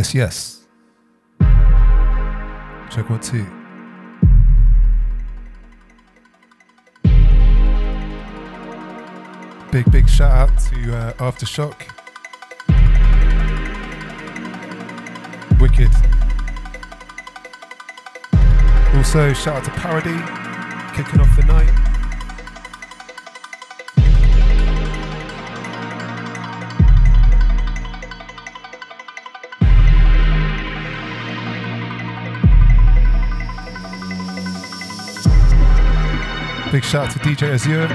Yes, yes. Check one, two. Big, big shout out to uh, Aftershock. Wicked. Also, shout out to Parody, kicking off the night. Big shout out to DJ Azure,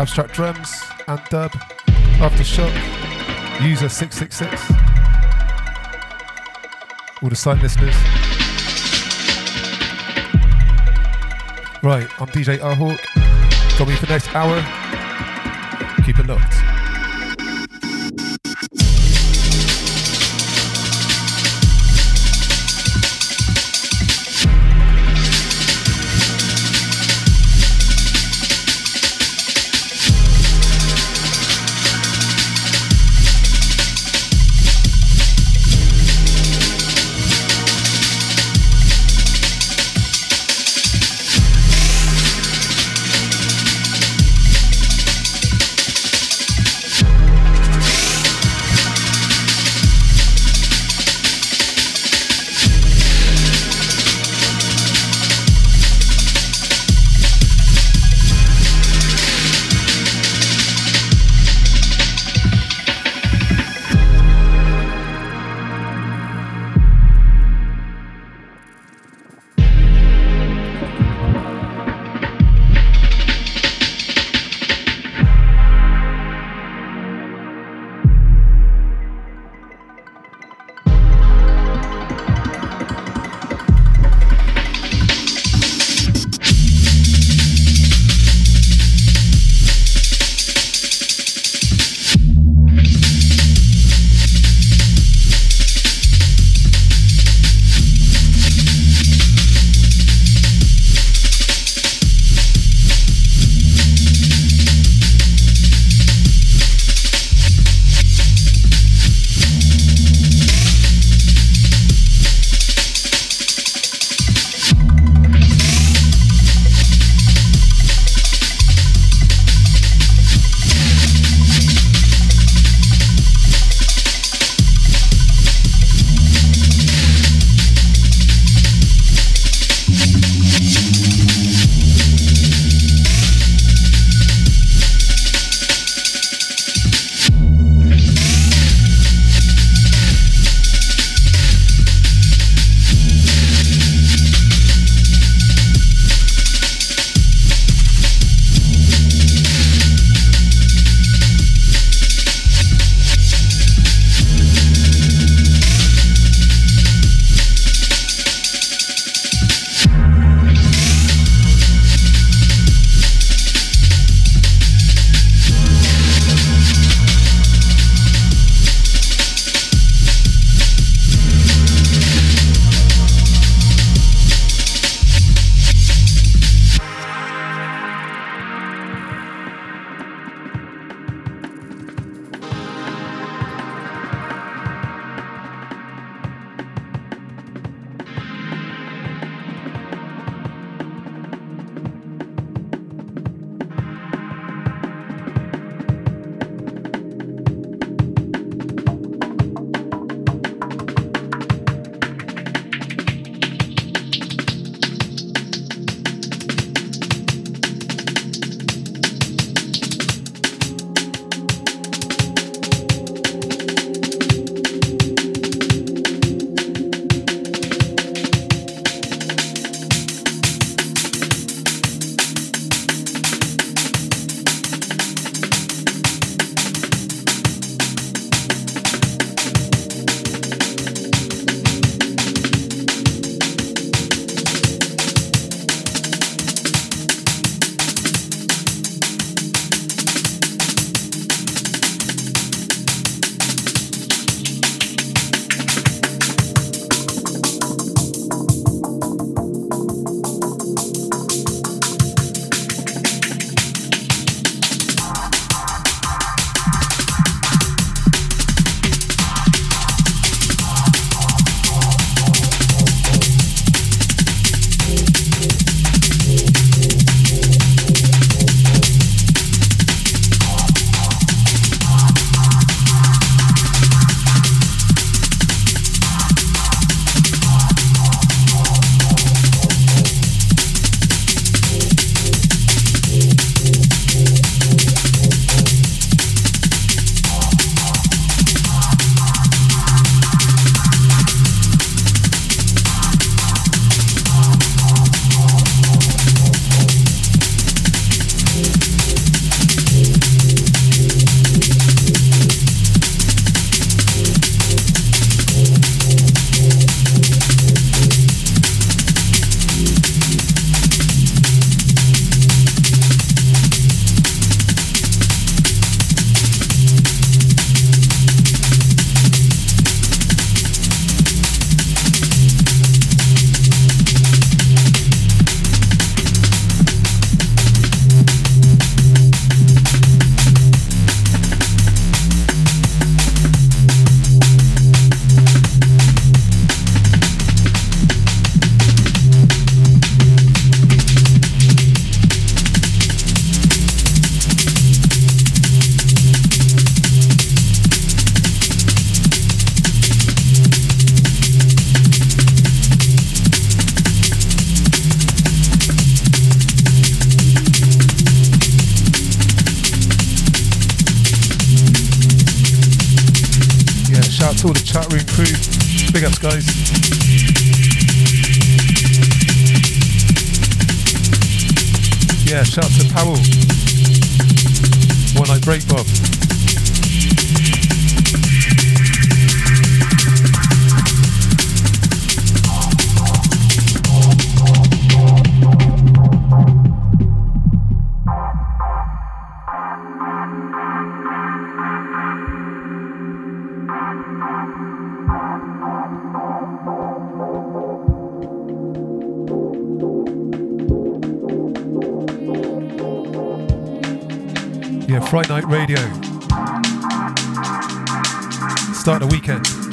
Abstract Drums and Dub, Aftershock, User 666, all the silent listeners. Right, I'm DJ Ahawk. Got me for the next hour. Keep it locked. Friday Night Radio. Start the weekend.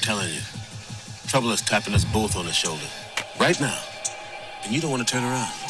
telling you, trouble is tapping us both on the shoulder. Right now. And you don't want to turn around.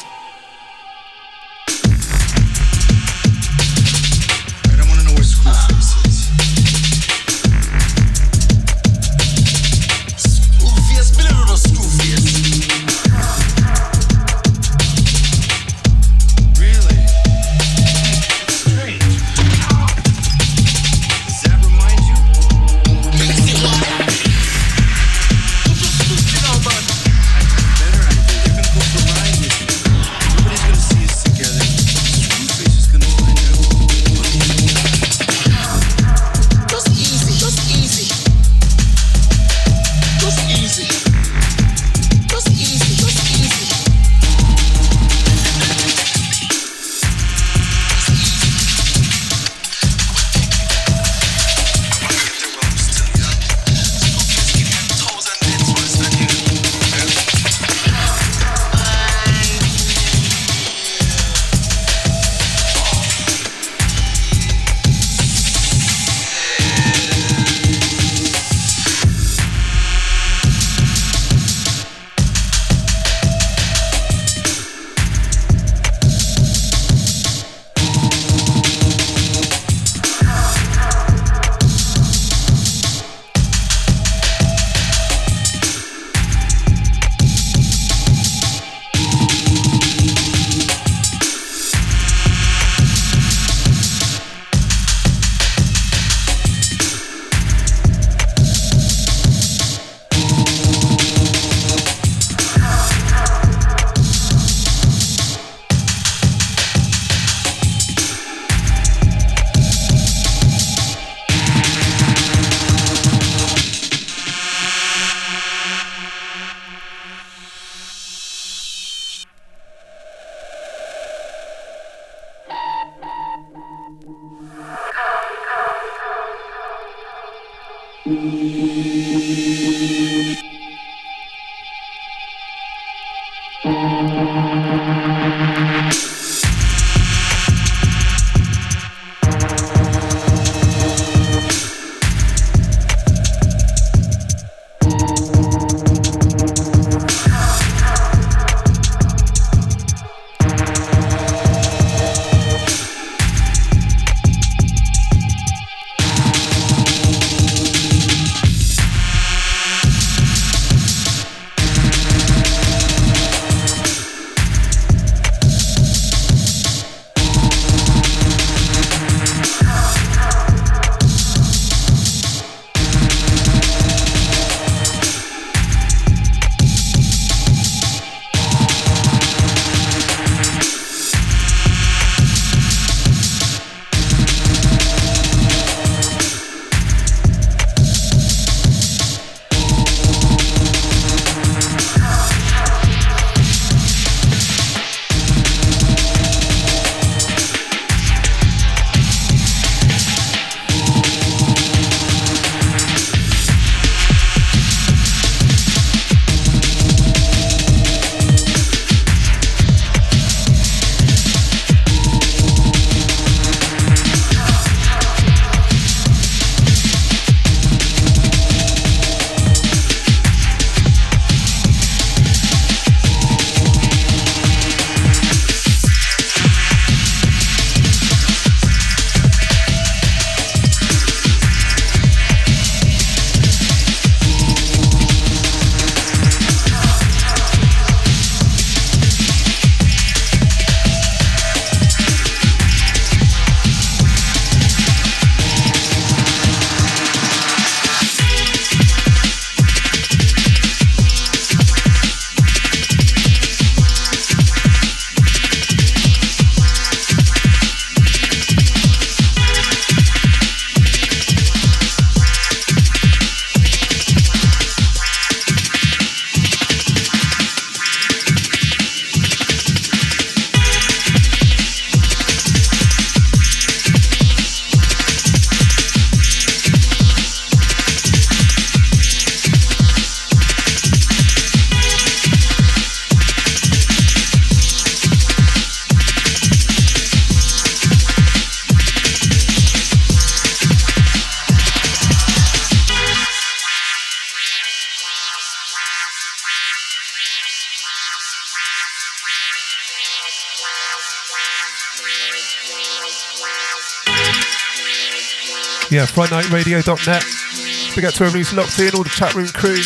Yeah, FridayNightRadio.net. Big up to everyone who's locked in, all the chat room crew.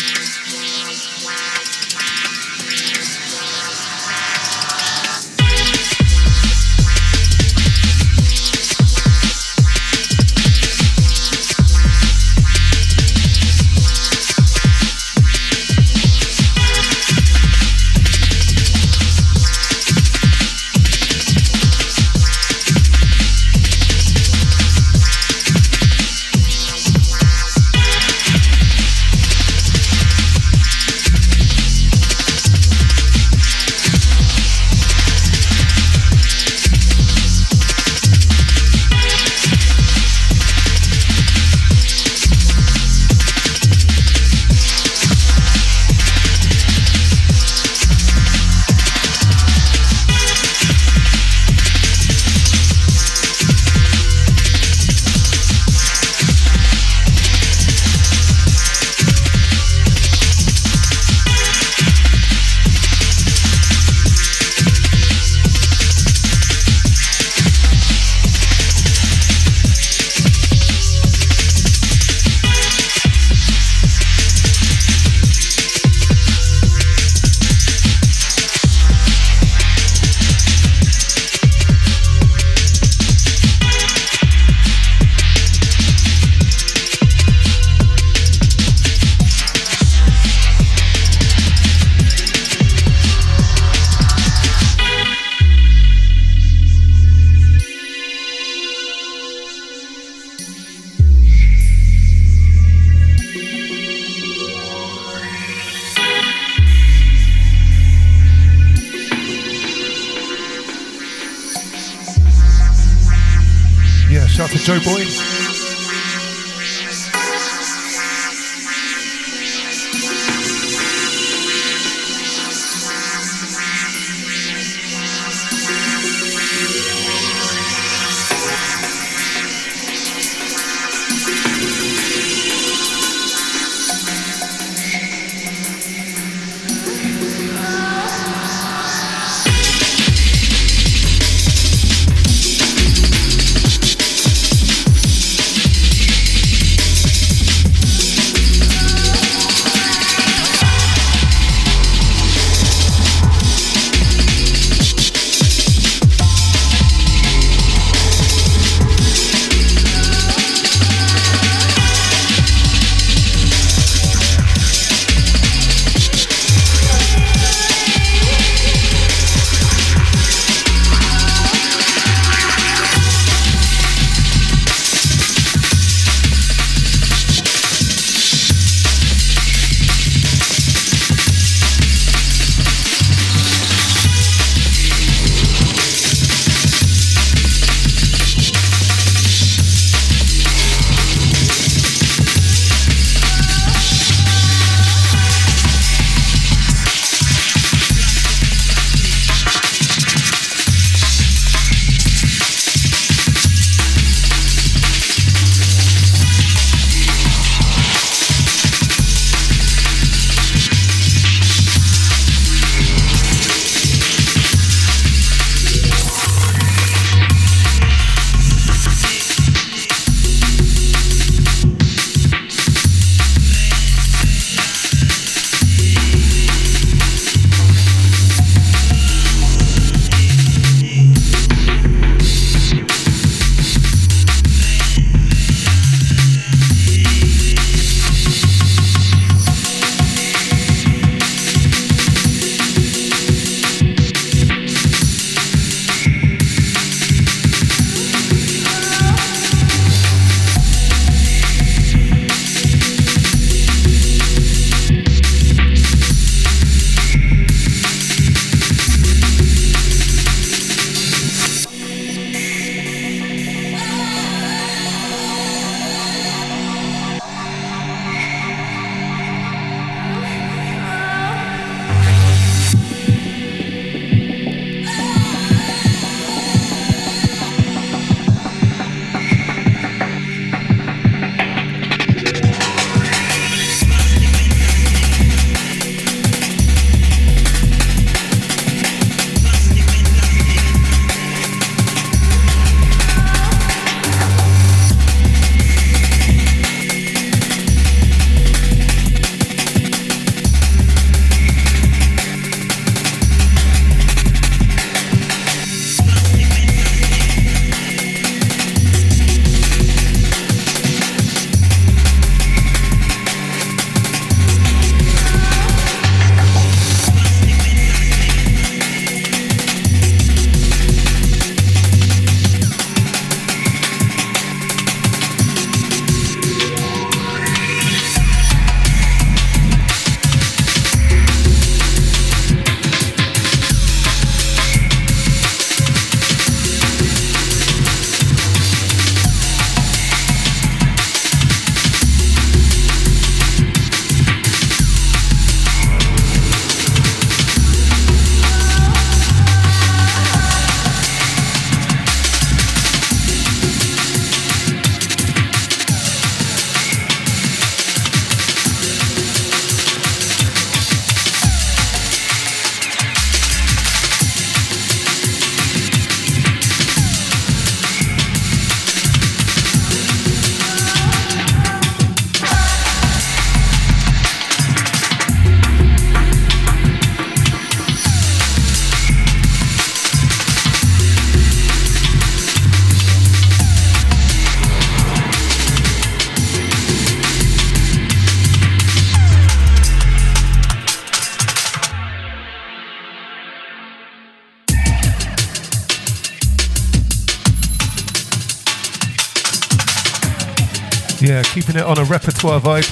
Keeping it on a repertoire vibe.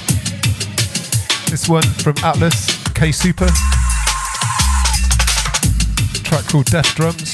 This one from Atlas, K Super. Track called Death Drums.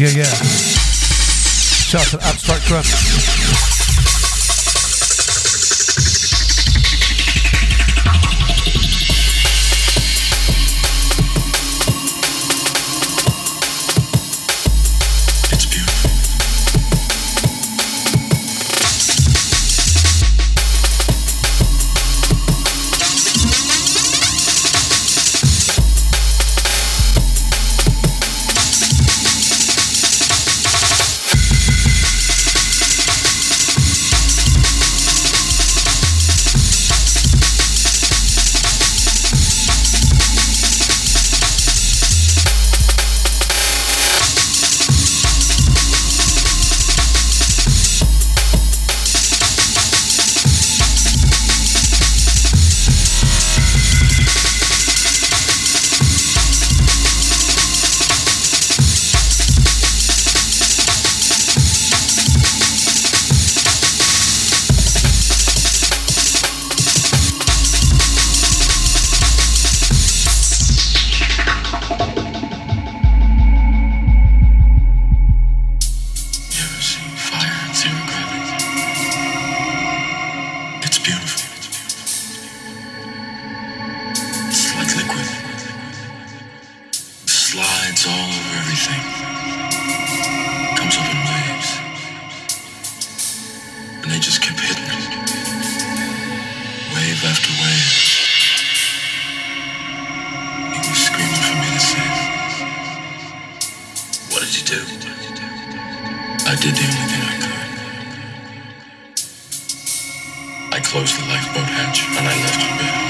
Yeah, yeah. Shout out to Abstract Drum. do. I did the only thing I could. I closed the lifeboat hatch and I left you behind.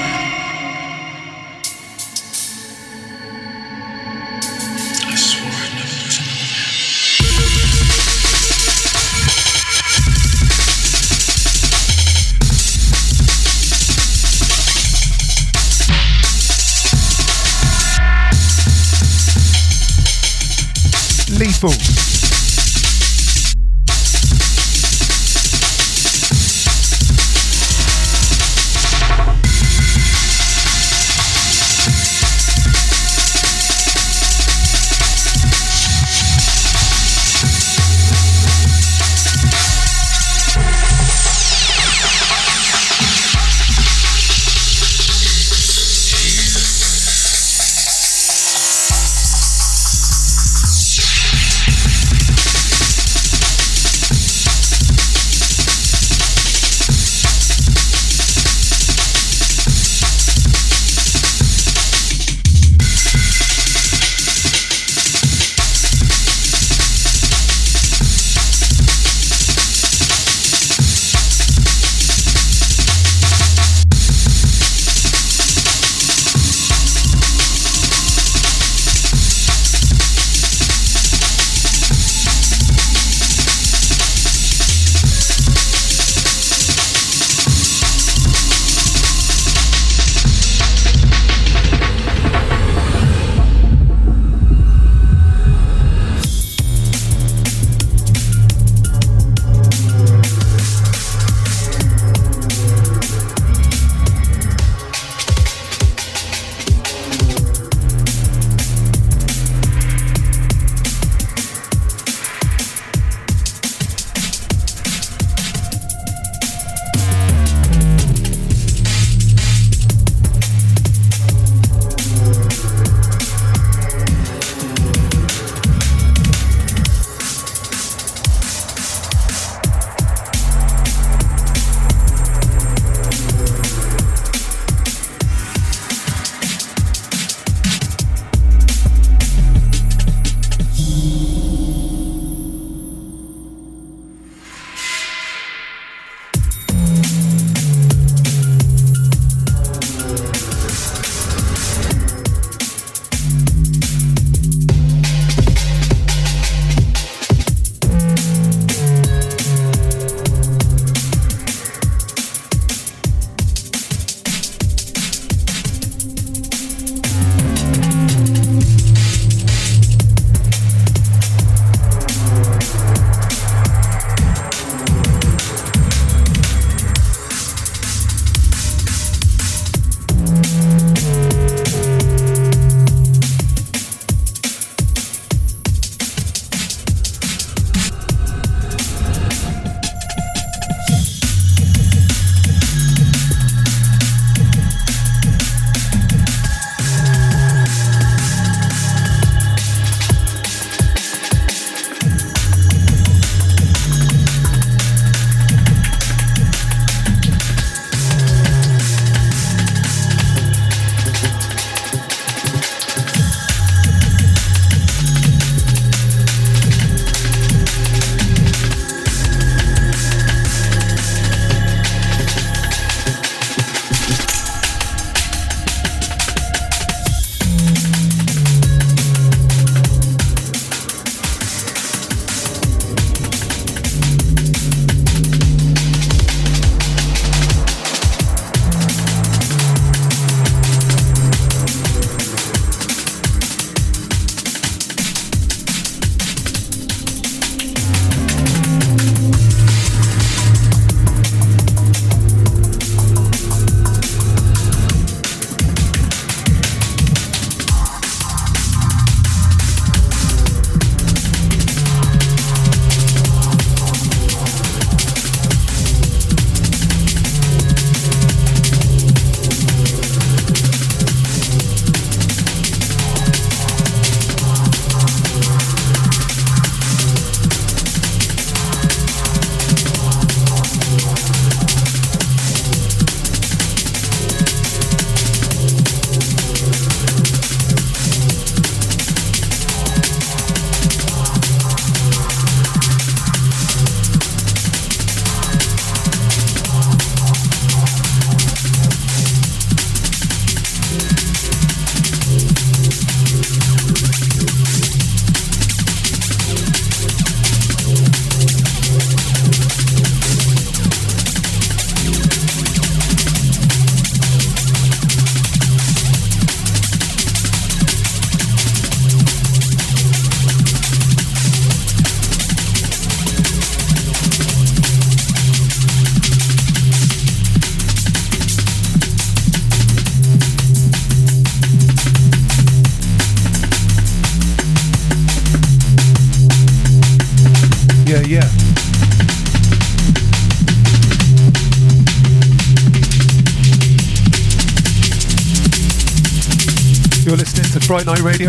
Fright Night Radio.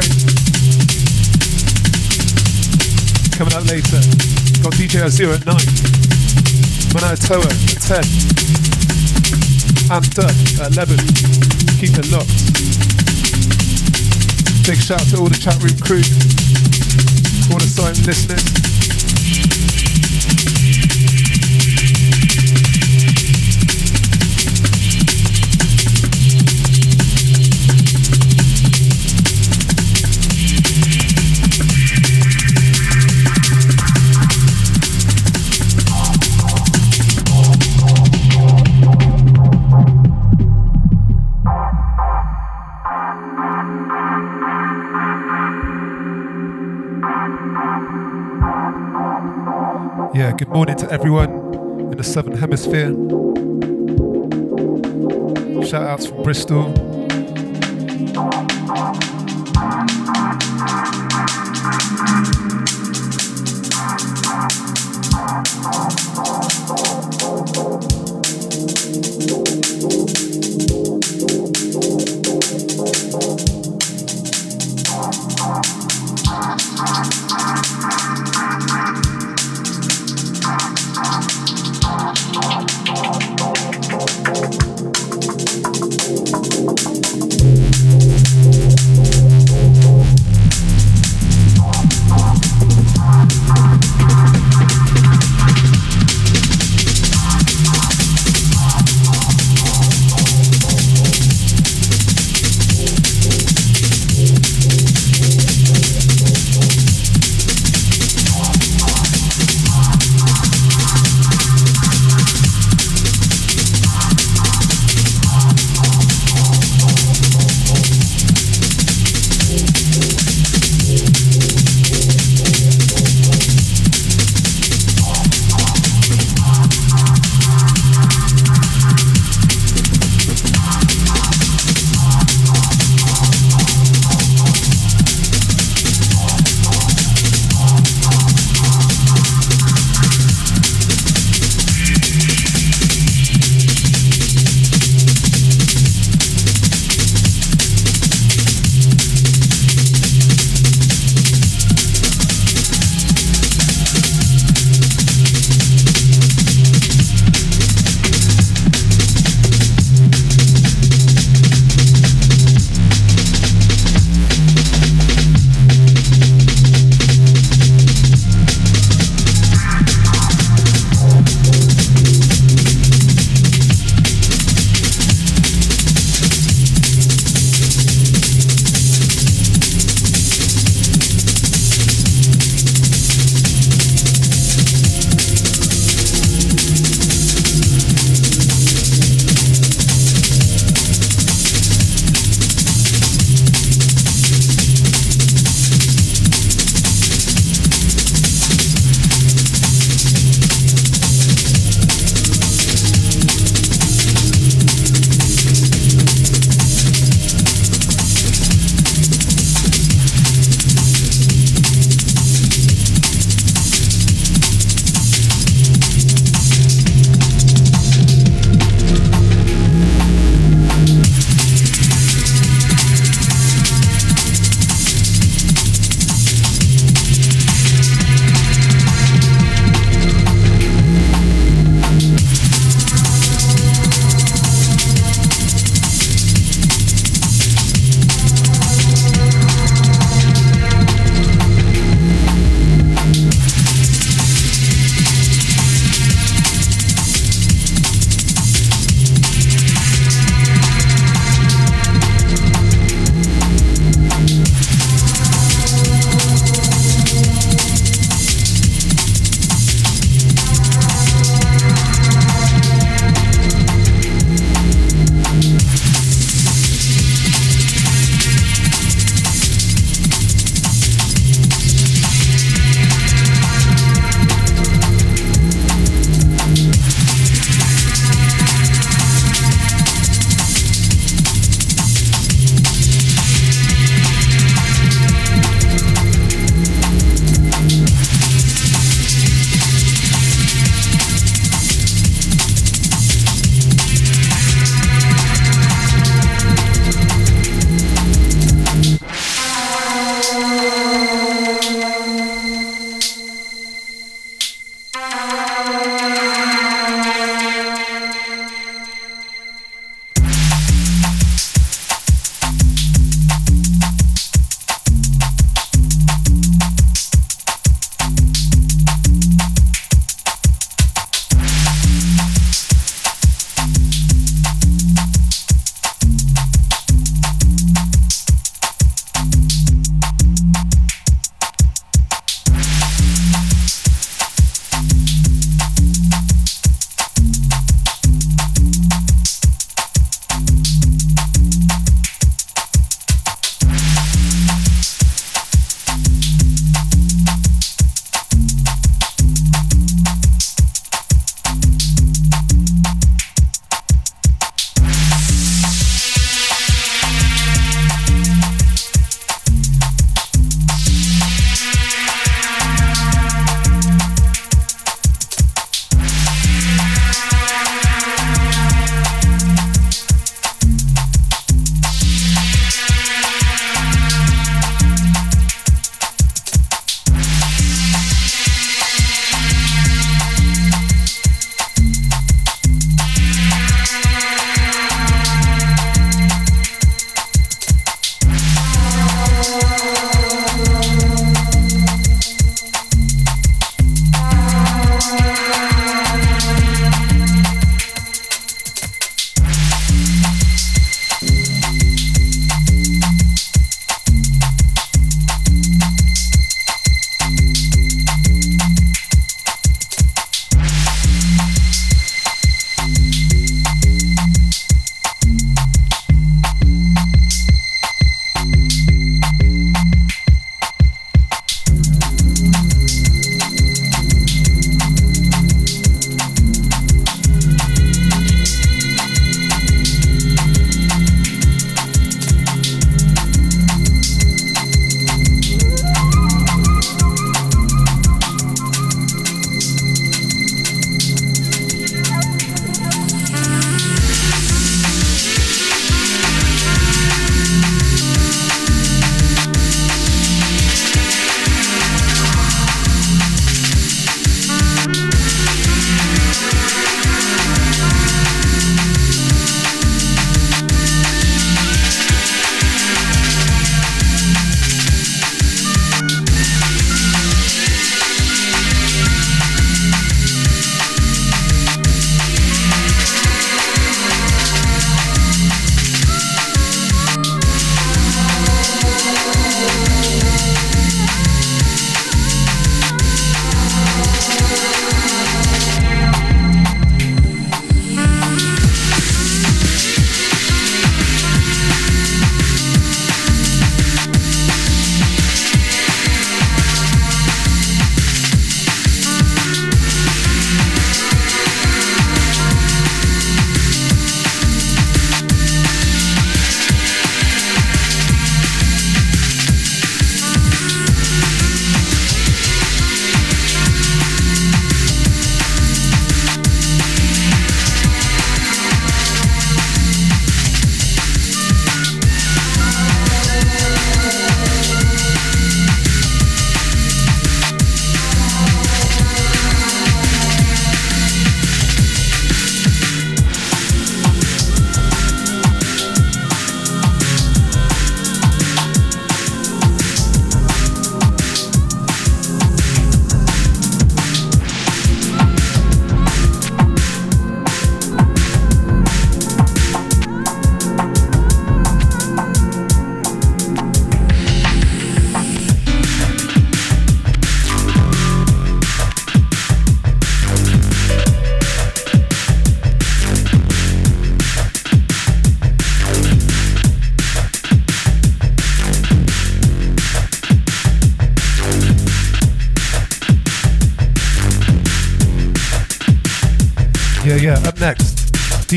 Coming up later, got DJ Azure at 9, Manatoa at 10, and Dud at 11. Keep it locked. Big shout out to all the chat room crew, all the silent listeners. Good morning to everyone in the Southern Hemisphere. Shout outs from Bristol.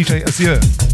DJ Azure.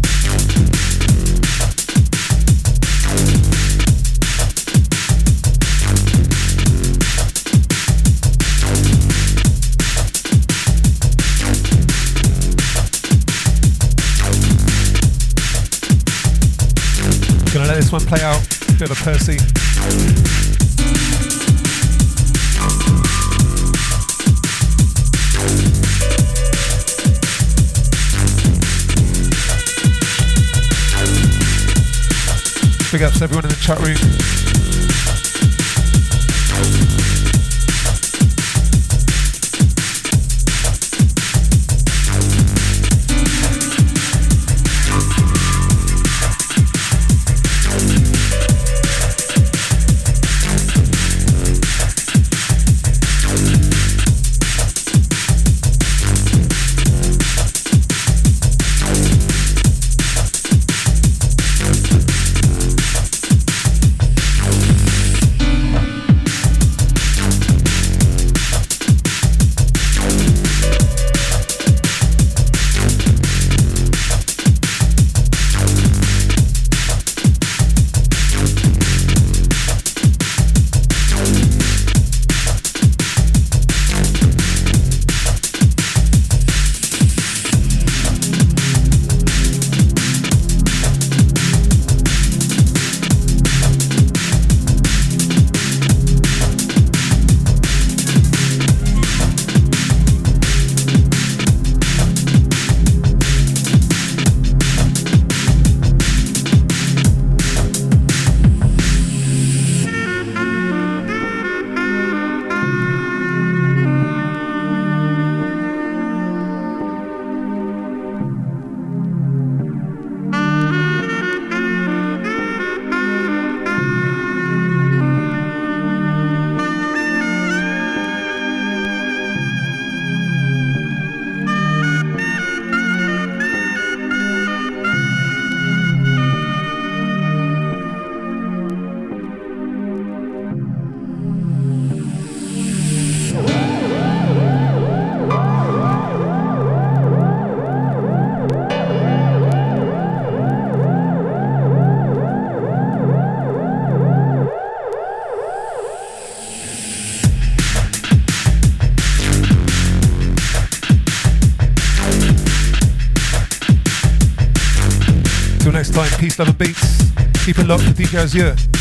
Love beats. Keep it locked to DJ Azure.